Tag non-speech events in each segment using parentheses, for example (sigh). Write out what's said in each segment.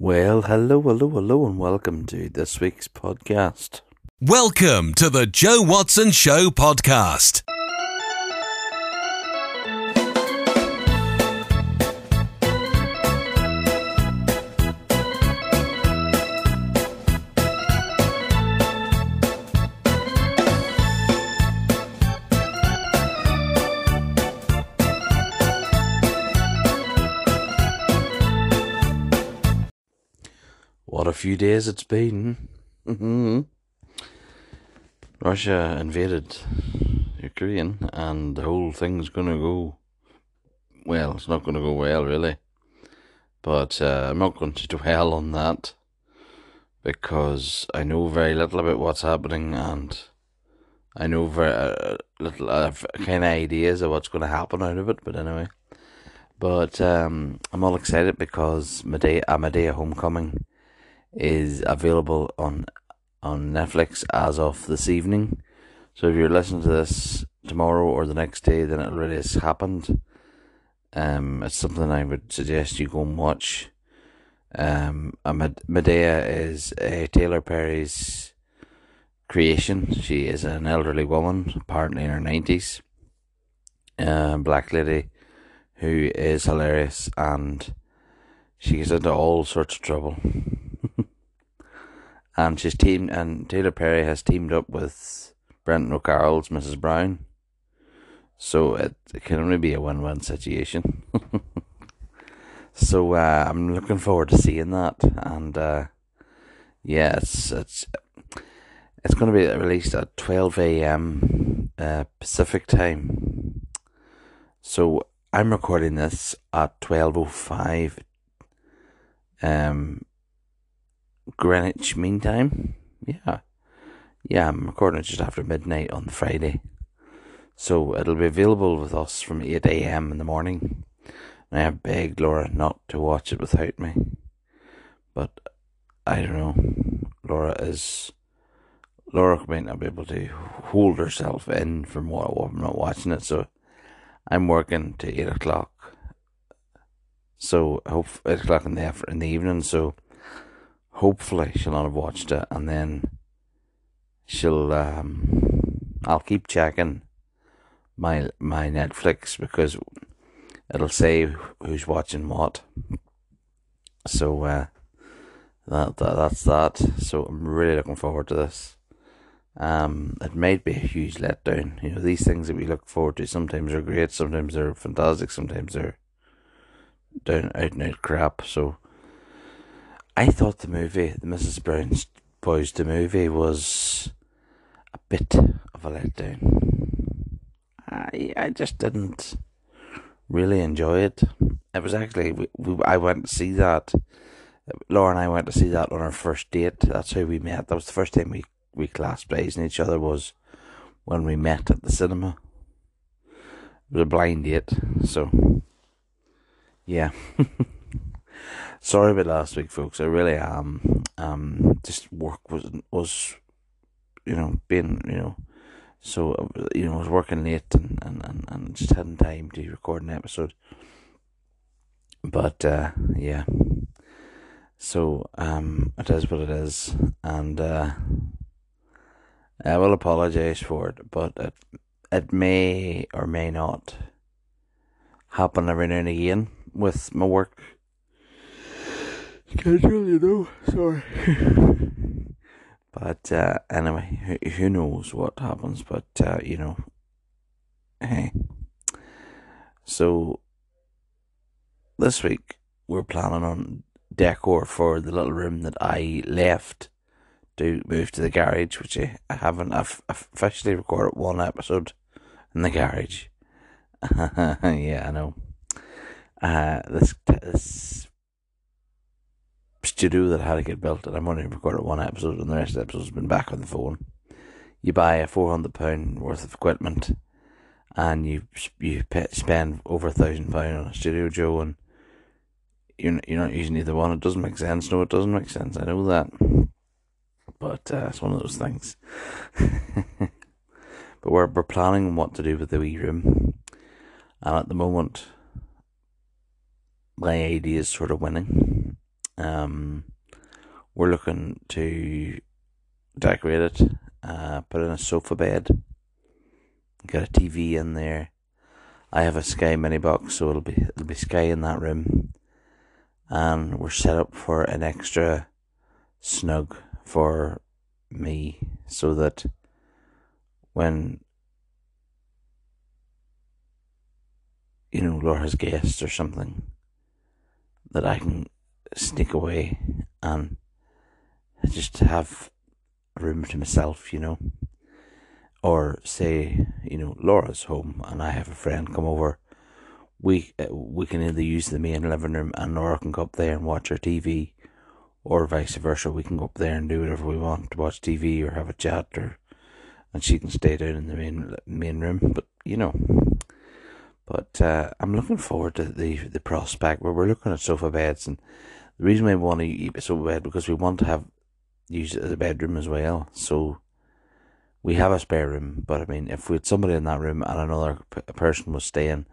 Well, hello, hello, hello, and welcome to this week's podcast. Welcome to the Joe Watson Show podcast. Few days it's been. hmm Russia invaded Ukraine, and the whole thing's gonna go. Well, it's not gonna go well, really. But uh, I'm not going (laughs) to dwell on that because I know very little about what's happening, and I know very uh, little uh, kind of ideas of what's going to happen out of it. But anyway, but um, I'm all excited because Madea, a Madea Homecoming is available on on Netflix as of this evening. So if you're listening to this tomorrow or the next day, then it already has happened. Um, it's something I would suggest you go and watch. Um, Madea is a Tyler Perry's creation. She is an elderly woman, apparently in her nineties. Um, black lady who is hilarious and she gets into all sorts of trouble. And she's teamed and Tyler Perry has teamed up with Brendan O'Carroll's Mrs. Brown. So it, it can only be a win win situation. (laughs) so uh, I'm looking forward to seeing that and uh, yeah it's it's it's going to be released at 12 a.m. Uh, Pacific time. So I'm recording this at 12:05 um Greenwich Mean Time. Yeah. Yeah, I'm recording just after midnight on Friday. So it'll be available with us from 8 a.m. in the morning. And I begged Laura not to watch it without me. But I don't know. Laura is. Laura might not be able to hold herself in from what I'm not watching it, so I'm working to 8 o'clock. So, I hope 8 o'clock in the, in the evening, so hopefully she'll not have watched it and then she'll um I'll keep checking my my Netflix because it'll say who's watching what. So uh that, that that's that. So I'm really looking forward to this. Um it might be a huge letdown. You know, these things that we look forward to sometimes are great, sometimes they're fantastic, sometimes they're down out and out crap. So I thought the movie, the Mrs. Brown's Boys, the movie was a bit of a letdown. I I just didn't really enjoy it. It was actually we, we I went to see that. Laura and I went to see that on our first date. That's how we met. That was the first time we we clasped eyes on each other was when we met at the cinema. It was a blind date, so yeah. (laughs) Sorry about last week, folks. I really am. Um, just work was was, you know, being you know, so you know, I was working late and and and, and just hadn't time to record an episode. But uh, yeah, so um, it is what it is, and uh, I will apologize for it, but it it may or may not happen every now and again with my work schedule, you know. Sorry. (laughs) but uh, anyway, who, who knows what happens? But uh, you know, hey. So this week we're planning on decor for the little room that I left to move to the garage, which I, haven't. I've officially recorded one episode in the garage. (laughs) yeah, I know. Uh, this this studio that had to get built, and I'm only recorded one episode, and the rest of the episodes have been back on the phone. You buy a four hundred pound worth of equipment, and you you spend over a thousand pound on a studio, Joe, and you're you're not using either one. It doesn't make sense. No, it doesn't make sense. I know that, but uh, it's one of those things. (laughs) but we're we're planning what to do with the wee room, and at the moment, my idea is sort of winning Um, we're looking to decorate it, uh, put in a sofa bed, get a TV in there. I have a Sky mini box, so it'll be it'll be Sky in that room, and we're set up for an extra snug for me, so that when you know Laura's guests or something, that I can sneak away and just have a room to myself, you know. Or say, you know, Laura's home and I have a friend come over. We uh, we can either use the main living room and Laura can go up there and watch her TV, or vice versa. We can go up there and do whatever we want to watch TV or have a chat, or and she can stay down in the main main room. But you know, but uh, I'm looking forward to the the prospect where we're looking at sofa beds, and the reason we want to keep a sofa bed because we want to have use it as a bedroom as well. So we have a spare room, but I mean, if we had somebody in that room and another person was staying,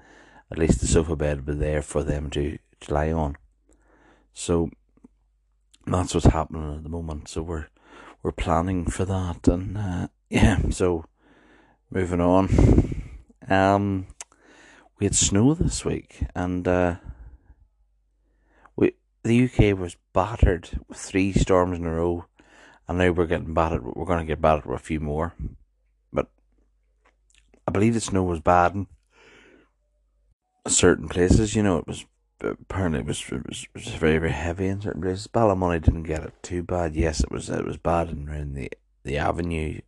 at least the sofa bed would be there for them to, to lie on. So that's what's happening at the moment. So we're we're planning for that, and uh, (laughs) yeah. So moving on, um, we had snow this week, and uh, the UK was battered with three storms in a row and now we're getting battered. We're going to get battered with a few more, but I believe the snow was bad in certain places. You know, it was apparently it was, it was, it was very very heavy in certain places. Ballymoney didn't get it too bad. Yes, it was it was bad in the the avenue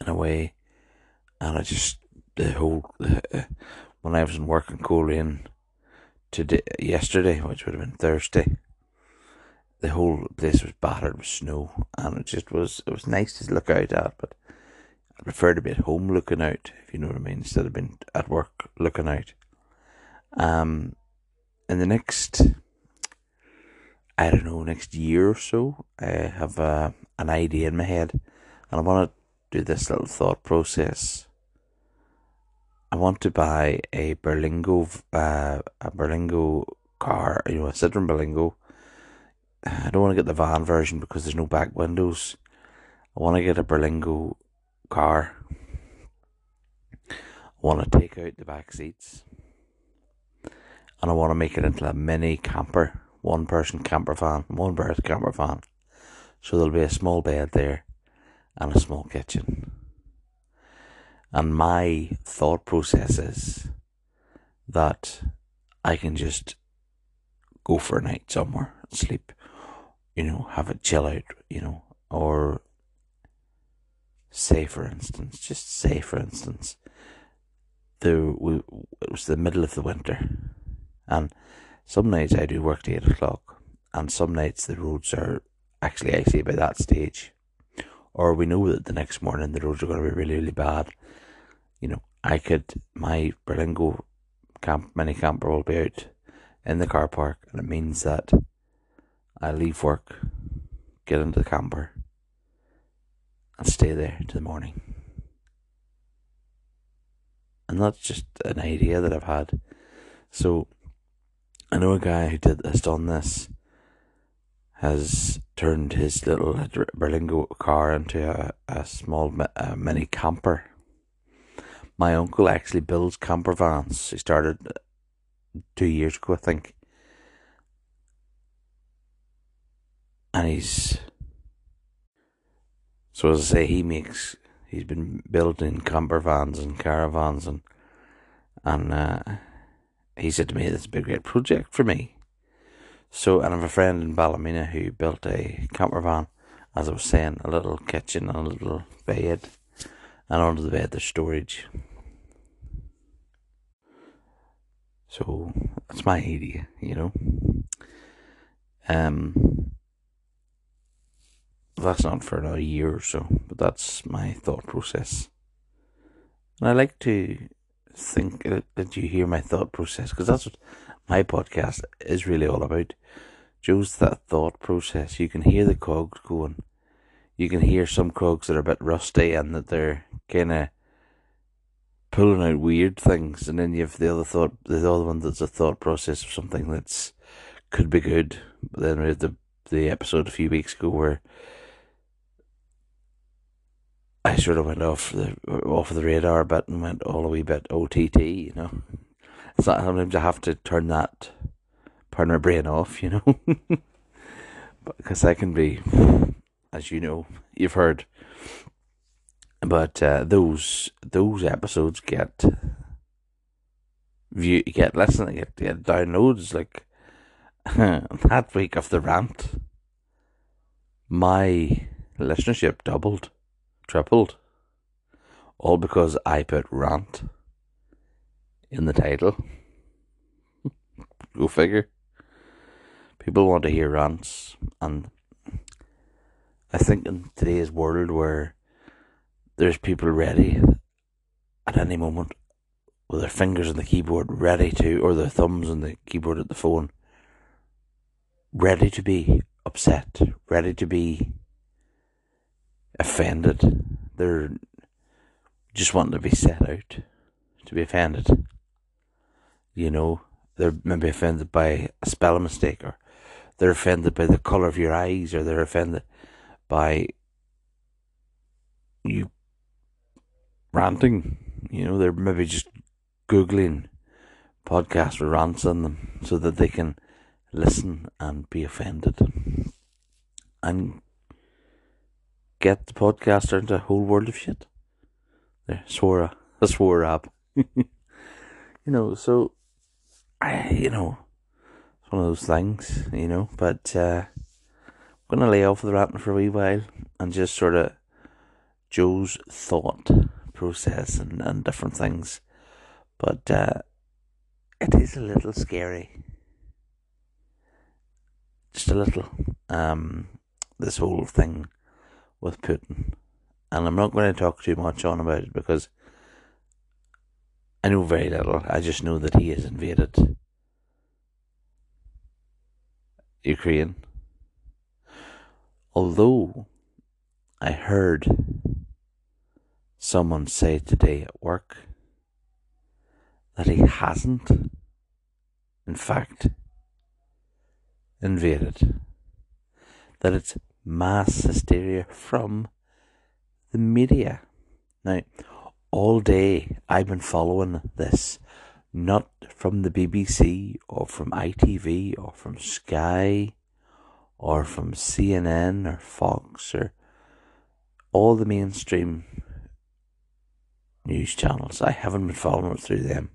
in a way, and I just the whole (laughs) when I was in work in Coleraine today yesterday, which would have been Thursday the whole place was battered with snow, and it just was it was nice to look out at. But I prefer to be at home looking out, if you know what I mean, instead of being at work looking out. Um, in the next, I don't know, next year or so, I have uh, an idea in my head, and I want to do this little thought process. I want to buy a Berlingo, uh, a Berlingo car, you know, a Citroen Berlingo I don't want to get the van version because there's no back windows. I want to get a Berlingo car. I want to take out the back seats. And I want to make it into a mini camper, one person camper van, one berth camper van. So there'll be a small bed there and a small kitchen. And my thought process is that I can just go for a night somewhere and sleep you know, have a chill out, you know, or say for instance, just say for instance, there we, it was the middle of the winter, and some nights I do work to eight o'clock, and some nights the roads are actually icy by that stage, or we know that the next morning the roads are going to be really really bad. You know, I could my Berlingo camp mini camper will be out in the car park, and it means that I leave work, get into the camper, and stay there till the morning. And that's just an idea that I've had. So I know a guy who did has done this, has turned his little Berlingo car into a, a small a mini camper. My uncle actually builds camper vans. He started two years ago, I think. and he's so as I say, he makes he's been building camper vans and caravans and and uh, he said to me, "This is a big great project for me." So, and I have a friend in Ballymena who built a camper van, as I was saying, a little kitchen and a little bed, and under the bed there's storage. So that's my idea, you know. Um, that's not for another year or so, but that's my thought process. And I like to think that you hear my thought process because that's what my podcast is really all about. Joe's that thought process. You can hear the cogs going. You can hear some cogs that are a bit rusty and that they're kind of pulling out weird things, and then you have the other thought, the other one that's a thought process of something that's could be good. But then we had the the episode a few weeks ago where I sort of went off the off the radar a bit and went all a wee bit OTT. You know, it's not sometimes I have to turn that part of my brain off. You know, (laughs) because I can be, as you know, you've heard. But uh, those those episodes get view get listen get, get downloads like (laughs) that week of the rant. My listenership doubled tripled. All because I put rant in the title. (laughs) Go figure. People want to hear rants, and I think in today's world where there's people ready at any moment with their fingers on the keyboard, ready to, or their thumbs on the keyboard at the phone, ready to be upset, ready to be offended. They're just wanting to be set out, to be offended. You know, they're maybe offended by a spelling mistake, or they're offended by the colour of your eyes, or they're offended by you ranting. You know, they're maybe just Googling podcasts with rants on them so that they can listen and be offended. And get the podcast into a whole world of shit. There, swore a (laughs) swore up. (laughs) you know, so I, you know, it's one of those things, you know. But uh, I'm gonna lay off the ranting for a wee while and just sort of Joe's thought process and, and different things. But uh, it is a little scary. Just a little. Um, this whole thing with Putin. And I'm not going to talk too much on about it because I know very little. I just know that he has invaded Ukraine. Although I heard someone say today at work that he hasn't, in fact, invaded. That it's mass hysteria from the media. Now, all day I've been following this, not from the BBC or from ITV or from Sky or from CNN or Fox or all the mainstream news channels. I haven't been following it through them.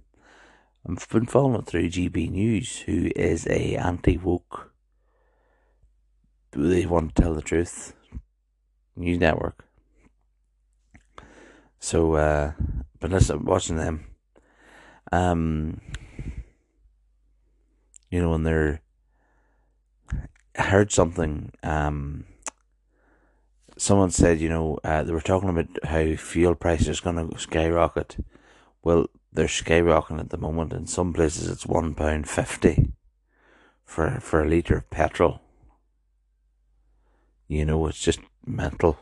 I've been following it through GB News, who is a anti woke they want to tell the truth. News network. So, uh, but listen, watching them, um, you know, when they're, heard something, um, someone said, you know, uh, they were talking about how fuel prices are going to skyrocket. Well, they're skyrocketing at the moment. In some places, it's one pound fifty for for a liter of petrol. You know, it's just mental.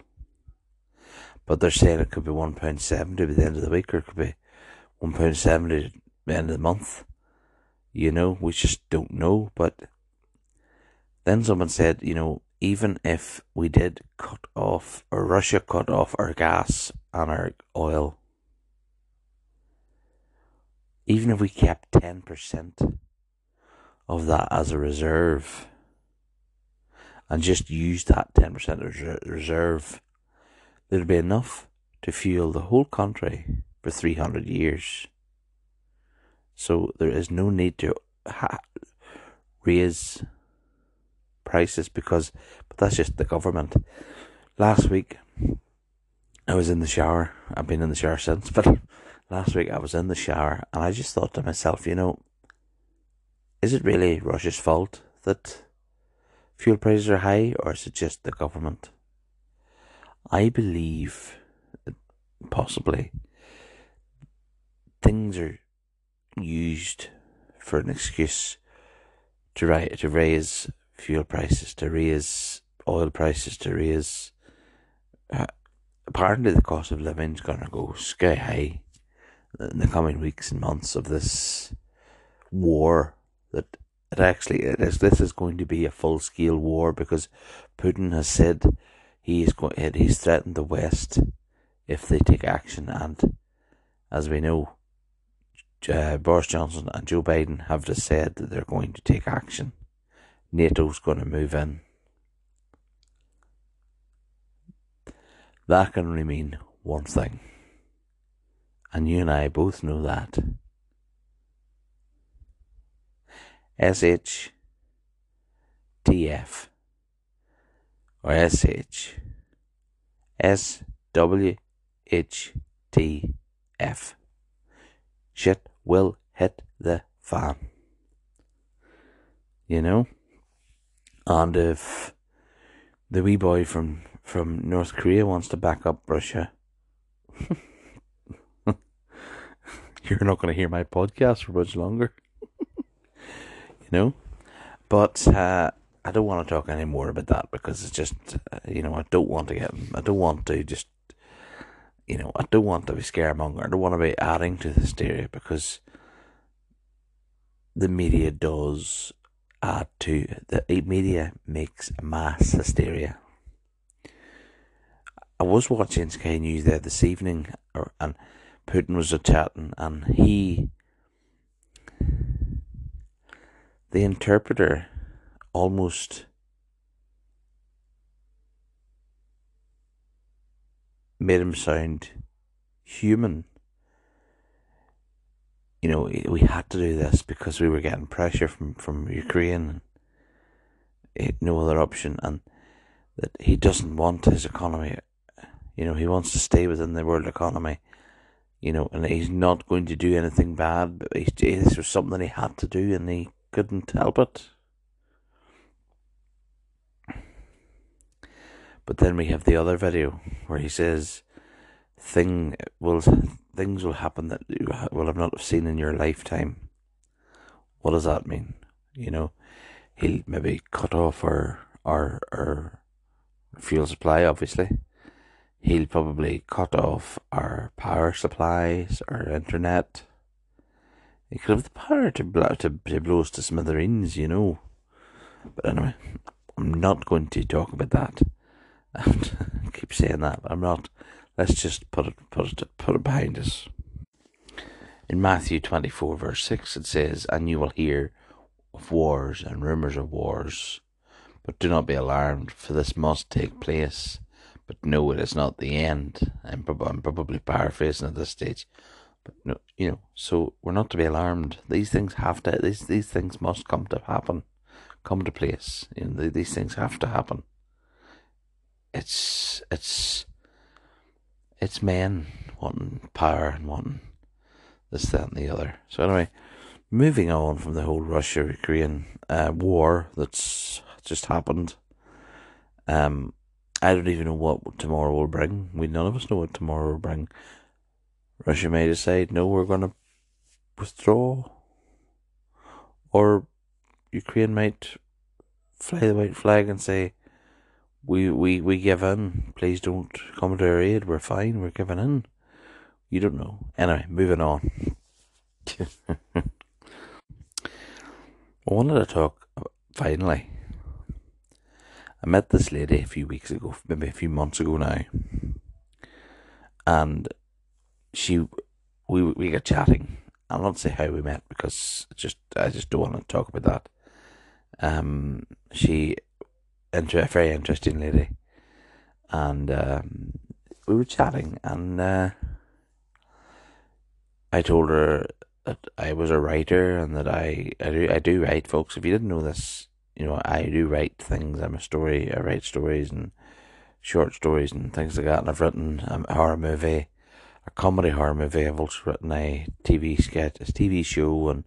But they're saying it could be one pound seventy by the end of the week, or it could be one pound seventy at the end of the month. You know, we just don't know. But then someone said, you know, even if we did cut off, or Russia cut off our gas and our oil, even if we kept 10% of that as a reserve, and just used that 10% reserve, there'd be enough to fuel the whole country for 300 years. So there is no need to ha- raise prices because, but that's just the government. Last week, I was in the shower. I've been in the shower since, but (laughs) last week I was in the shower and I just thought to myself, you know, is it really Russia's fault that fuel prices are high, or is it just the government? I believe possibly things are used for an excuse to to raise fuel prices, to raise oil prices, to raise. Uh, apparently, the cost of living is going to go sky high in the coming weeks and months of this war that it actually it is. This is going to be a full scale war because Putin has said he is going. He's threatened the West if they take action, and as we know, uh, Boris Johnson and Joe Biden have just said that they're going to take action. NATO's going to move in. That can only mean one thing. And you and I both know that. SHTF or SH SWHTF. Shit will hit the fan. You know? And if the wee boy from, from North Korea wants to back up Russia, (laughs) you're not going to hear my podcast for much longer. (laughs) you know? But uh, I don't want to talk any more about that because it's just, uh, you know, I don't want to get, I don't want to just, you know, I don't want to be scaremonger. I don't want to be adding to the hysteria because the media does add to, the media makes mass hysteria. I was watching Sky News there this evening, and Putin was chatting, and he, the interpreter, almost made him sound human. You know, we had to do this because we were getting pressure from, from Ukraine. No other option, and that he doesn't want his economy. You know, he wants to stay within the world economy you know, and he's not going to do anything bad. But he, this was something he had to do, and he couldn't help it. But then we have the other video where he says, "Thing will things will happen that you will have not seen in your lifetime." What does that mean? You know, he'll maybe cut off our our our fuel supply, obviously he'll probably cut off our power supplies, our internet. He could have the power to blow, to, to blow us to smithereens, you know. But anyway, I'm not going to talk about that. (laughs) And keep saying that. I'm not. Let's just put it put it put it behind us. In Matthew 24 verse 6 it says, And you will hear of wars and rumours of wars, but do not be alarmed, for this must take place but no, it is not the end. I'm, I'm probably paraphrasing at this stage, but no, you know. So we're not to be alarmed. These things have to. These these things must come to happen, come to place. You know, these things have to happen. It's it's it's men wanting power and wanting this, that, and the other. So anyway, moving on from the whole Russia-Ukraine uh, war that's just happened. Um, I don't even know what tomorrow will bring. We none of us know what tomorrow will bring. Russia may decide, no, we're going to withdraw, or Ukraine might fly the white flag and say, we, we, we give in. Please don't come to our aid. We're fine. We're giving in. You don't know. Anyway, moving on. (laughs) I wanted to talk finally I met this lady a few weeks ago, maybe a few months ago now, and she, we we got chatting. I'll not say how we met because just I just don't want to talk about that. Um, she, inter- a very interesting lady, and um, we were chatting, and uh, I told her that I was a writer and that I I do I do write, folks. If you didn't know this, you know, I do write things. I'm a story. I write stories and short stories and things like that. And I've written a horror movie, a comedy horror movie. I've also written a TV sketch, a TV show, and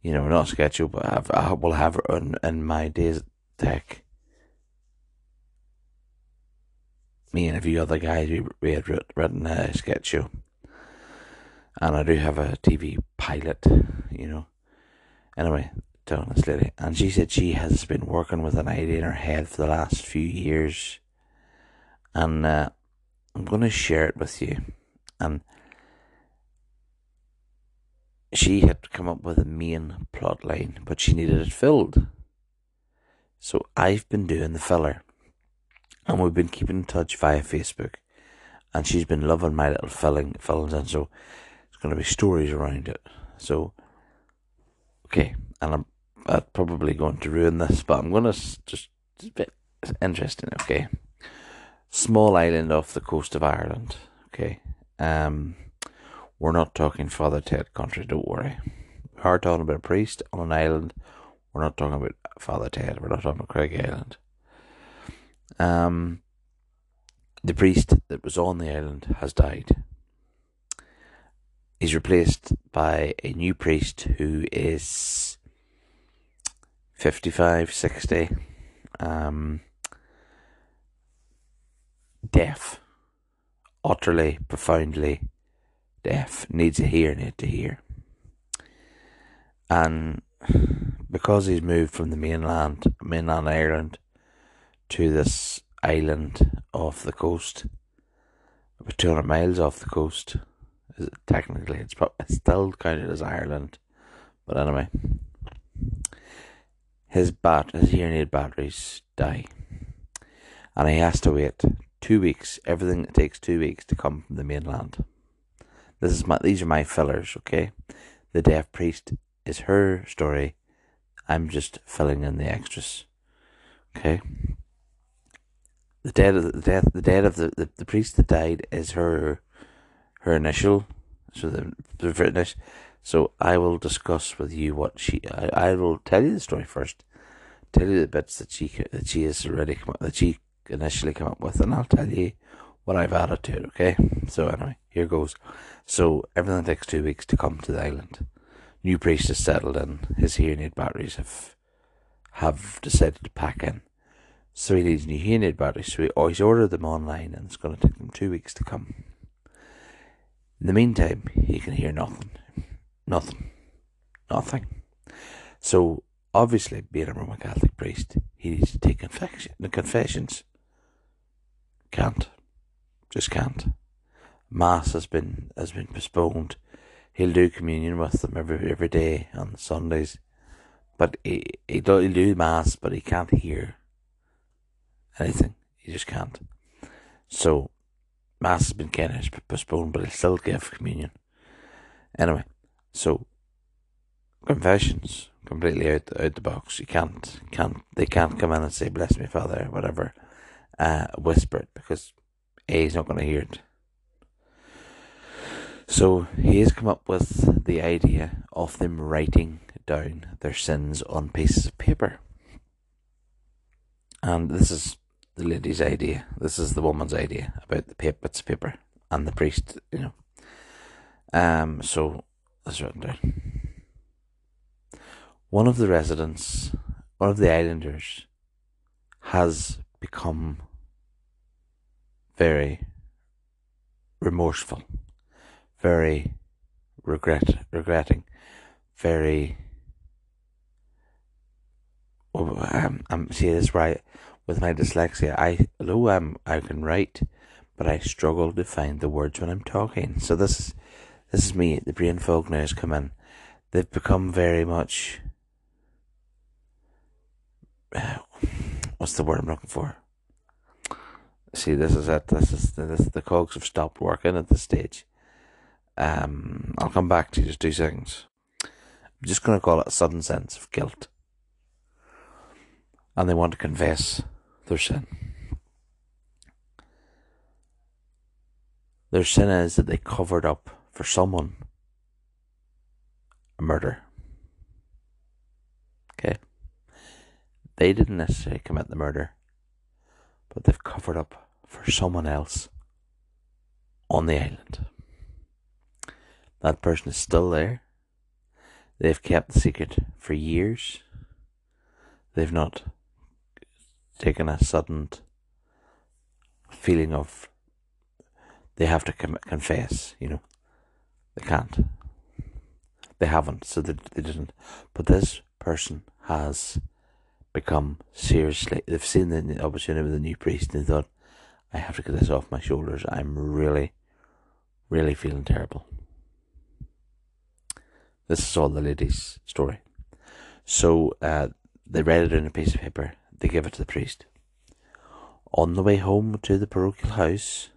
you know, not sketch but I've, I will have in, in my days tech. Me and a few other guys, we we had written a sketch show. And I do have a TV pilot, you know. Anyway, telling this lady, and she said she has been working with an idea in her head for the last few years, and uh, I'm going to share it with you. And she had come up with a main plot line, but she needed it filled. So I've been doing the filler, and we've been keeping in touch via Facebook, and she's been loving my little filling fillings, and so it's going to be stories around it. So, okay, and I'm, I'm probably going to ruin this, but I'm going to just it's a bit interesting. Okay, small island off the coast of Ireland. Okay, um we're not talking Father Ted country, don't worry. We are talking about a priest on an island. We're not talking about Father Ted. We're not talking about Craggy Island. Um, the priest that was on the island has died. He's replaced by a new priest who is 55, 60, um, deaf, utterly, profoundly deaf, needs a hearing aid to hear. And because he's moved from the mainland, mainland Ireland, to this island off the coast, about 200 miles off the coast, technically it's, it's still counted as Ireland, but anyway, his bat, his hearing aid batteries die, and he has to wait two weeks. Everything takes two weeks to come from the mainland. This is my these are my fillers, okay? The deaf priest is her story. I'm just filling in the extras. Okay. The dead of the death the dead of the, the, the priest that died is her her initial so the the initial so I will discuss with you what she I, I will tell you the story first. Tell you the bits that she that she has already come up, that she initially come up with and I'll tell you what I've added to it, okay? So anyway, here goes. So everything takes two weeks to come to the island. New priest has settled in. His hearing aid batteries have have decided to pack in. So he needs new hearing aid batteries. So he, always ordered them online and it's going to take them two weeks to come. In the meantime, he can hear nothing. Nothing. Nothing. So obviously, being a Roman Catholic priest, he needs to take confession, the confessions. Can't. Just can't. Mass has been has been postponed. He'll do communion with them every every day on Sundays, but he he he'll do mass, but he can't hear anything. You just can't. So mass has been kind of postponed, but he'll still give communion. Anyway, so confessions completely out out the box. You can't can't they can't come in and say bless me, Father, whatever. Uh, whisper it because a, he's not going to hear it. So he has come up with the idea of them writing down their sins on pieces of paper. And this is the lady's idea. This is the woman's idea about the paper, bits of paper, and the priest, you know. Um, so that's written down. One of the residents, one of the islanders, has become very remorseful, very regret, regretting, very. Oh, um, I'm see this right with my dyslexia. I although um, I can write, but I struggle to find the words when I'm talking. So this is this is me. The brain fog now has come in. They've become very much. (sighs) What's the word I'm looking for? see, this is it. This is the, this, the cogs have stopped working at this stage. Um, I'll come back to you just two seconds. I'm just going to call it a sudden sense of guilt. And they want to confess their sin. Their sin is that they covered up for someone a murder. Okay? They didn't necessarily commit the murder but they've covered up for someone else on the island. That person is still there. They've kept the secret for years. They've not taken a sudden feeling of they have to com- confess, you know. They can't. They haven't, so they, they didn't. But this person has become seriously. They've seen the opportunity with the new priest and they thought, I have to get this off my shoulders. I'm really, really feeling terrible. This is all the lady's story. So uh, they read it in a piece of paper. They give it to the priest. On the way home to the parochial house,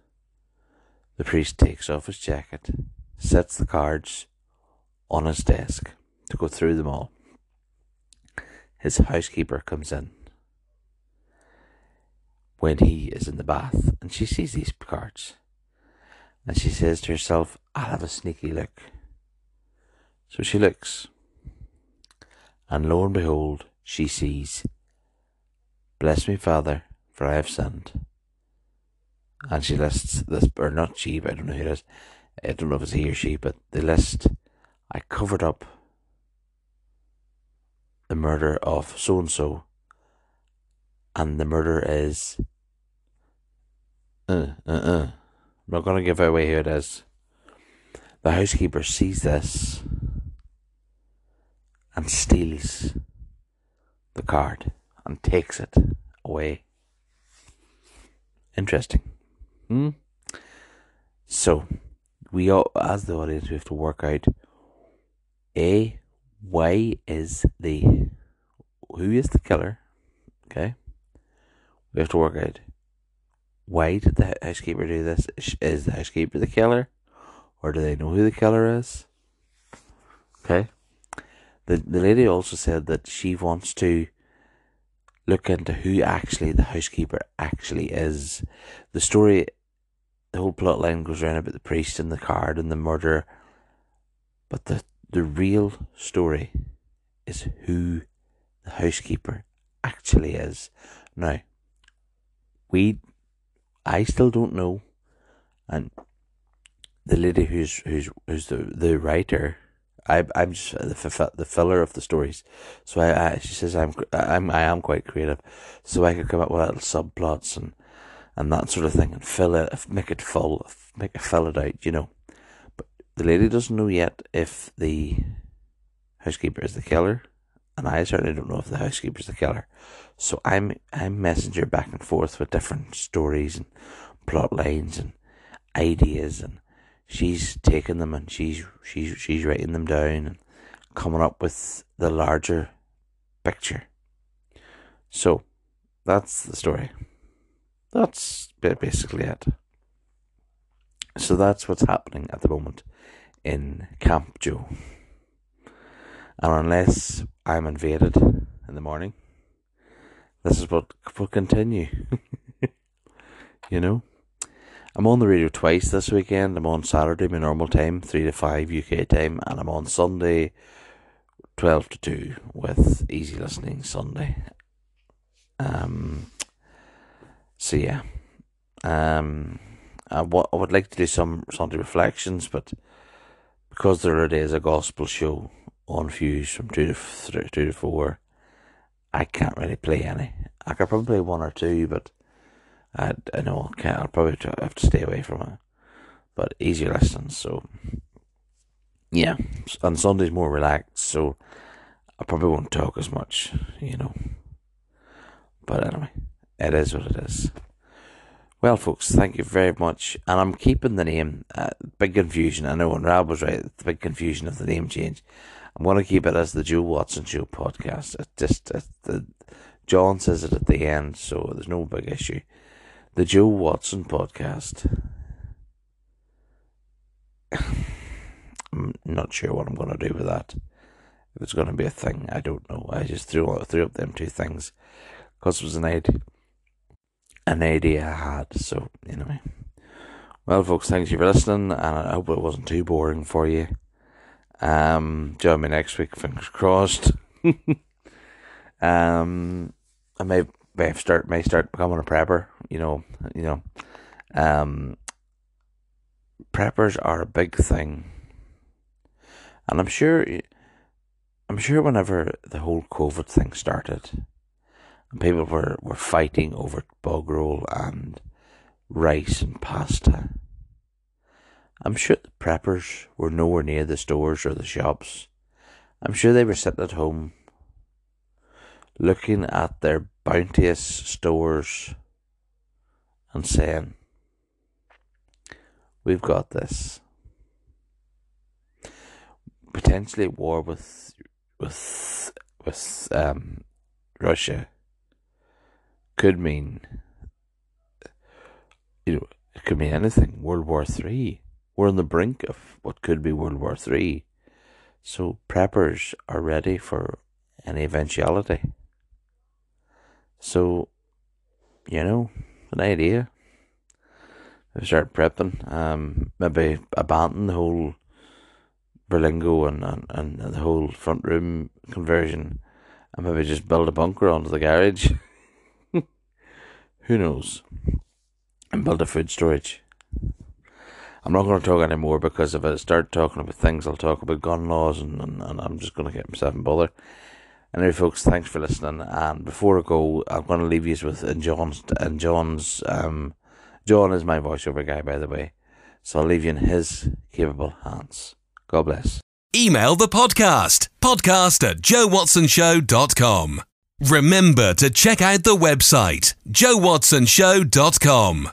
the priest takes off his jacket, sets the cards on his desk to go through them all. His housekeeper comes in when he is in the bath and she sees these cards. And she says to herself, I'll have a sneaky look. So she looks. And lo and behold, she sees, Bless me, Father, for I have sinned. And she lists this, or not she, I don't know who it is. I don't know if it's he or she, but they list, I covered up the murder of so and so, and the murder is. Uh, uh, uh. I'm not going to give away who it is. The housekeeper sees this and steals the card and takes it away. Interesting. Hmm? So, we all, as the audience, we have to work out A, why is the, who is the killer? Okay. We have to work out why did the housekeeper do this? Is the housekeeper the killer? Or do they know who the killer is? Okay. The the lady also said that she wants to look into who actually the housekeeper actually is. The story the whole plot line goes around about the priest and the card and the murder. But the the real story is who the housekeeper actually is. Now we I still don't know and the lady who's who's who's the the writer. I I'm just the the filler of the stories. So I, I she says I'm I'm I am quite creative, so I could come up with little subplots and and that sort of thing and fill it, make it full, make it fill it out, you know. But the lady doesn't know yet if the housekeeper is the killer, and I certainly don't know if the housekeeper is the killer. So I'm I'm messenger back and forth with different stories and plot lines and ideas and she's taking them and she's she's she's writing them down and coming up with the larger picture. So that's the story. That's basically it. So that's what's happening at the moment in Camp Joe. And unless I'm invaded in the morning, this is what will continue. (laughs) you know? I'm on the radio twice this weekend. I'm on Saturday, my normal time, 3 to 5 UK time, and I'm on Sunday, 12 to 2 with Easy Listening Sunday. Um, so, yeah. Um, I, w- I would like to do some Sunday reflections, but because there there is a gospel show on Fuse from 2 to, th- 2 to 4, I can't really play any. I could probably play one or two, but I, I know. I'll probably have to stay away from it. But easier lessons, so yeah. And Sunday's more relaxed, so I probably won't talk as much, you know. But anyway, it is what it is. Well, folks, thank you very much. And I'm keeping the name. Uh, big confusion. I know, and Rob was right. The big confusion of the name change. I'm going to keep it as the Joe Watson Show podcast. It just it, the John says it at the end, so there's no big issue the Joe Watson podcast. I'm not sure what I'm going to do with that. If it's going to be a thing, I don't know. I just threw threw up them two things because it was an idea, an idea I had. So anyway, well, folks, thank you for listening, and I hope it wasn't too boring for you. Um, join me next week. Fingers crossed. (laughs) um, I may may start may start becoming a prepper. You know, you know, um, preppers are a big thing, and I'm sure, I'm sure whenever the whole COVID thing started, and people were were fighting over bog roll and rice and pasta. I'm sure the preppers were nowhere near the stores or the shops. I'm sure they were sitting at home looking at their bounteous stores and saying, We've got this. potentially war with with with um, Russia could mean you know it could mean anything. World War Three. We're on the brink of what could be World War Three. So preppers are ready for any eventuality. So, you know, an idea. Start prepping. Um, maybe abandon the whole Berlingo and, and, and the whole front room conversion and maybe just build a bunker onto the garage. (laughs) Who knows? And build a food storage. I'm not going to talk anymore because if I start talking about things, I'll talk about gun laws and, and, and I'm just going to get myself in bother. Anyway, folks, thanks for listening. And before I go, I'm going to leave you with and John's and John's. Um, John is my voiceover guy, by the way, so I'll leave you in his capable hands. God bless. Email the podcast, podcast at joewatsonshow.com. Remember to check out the website, joewatsonshow.com.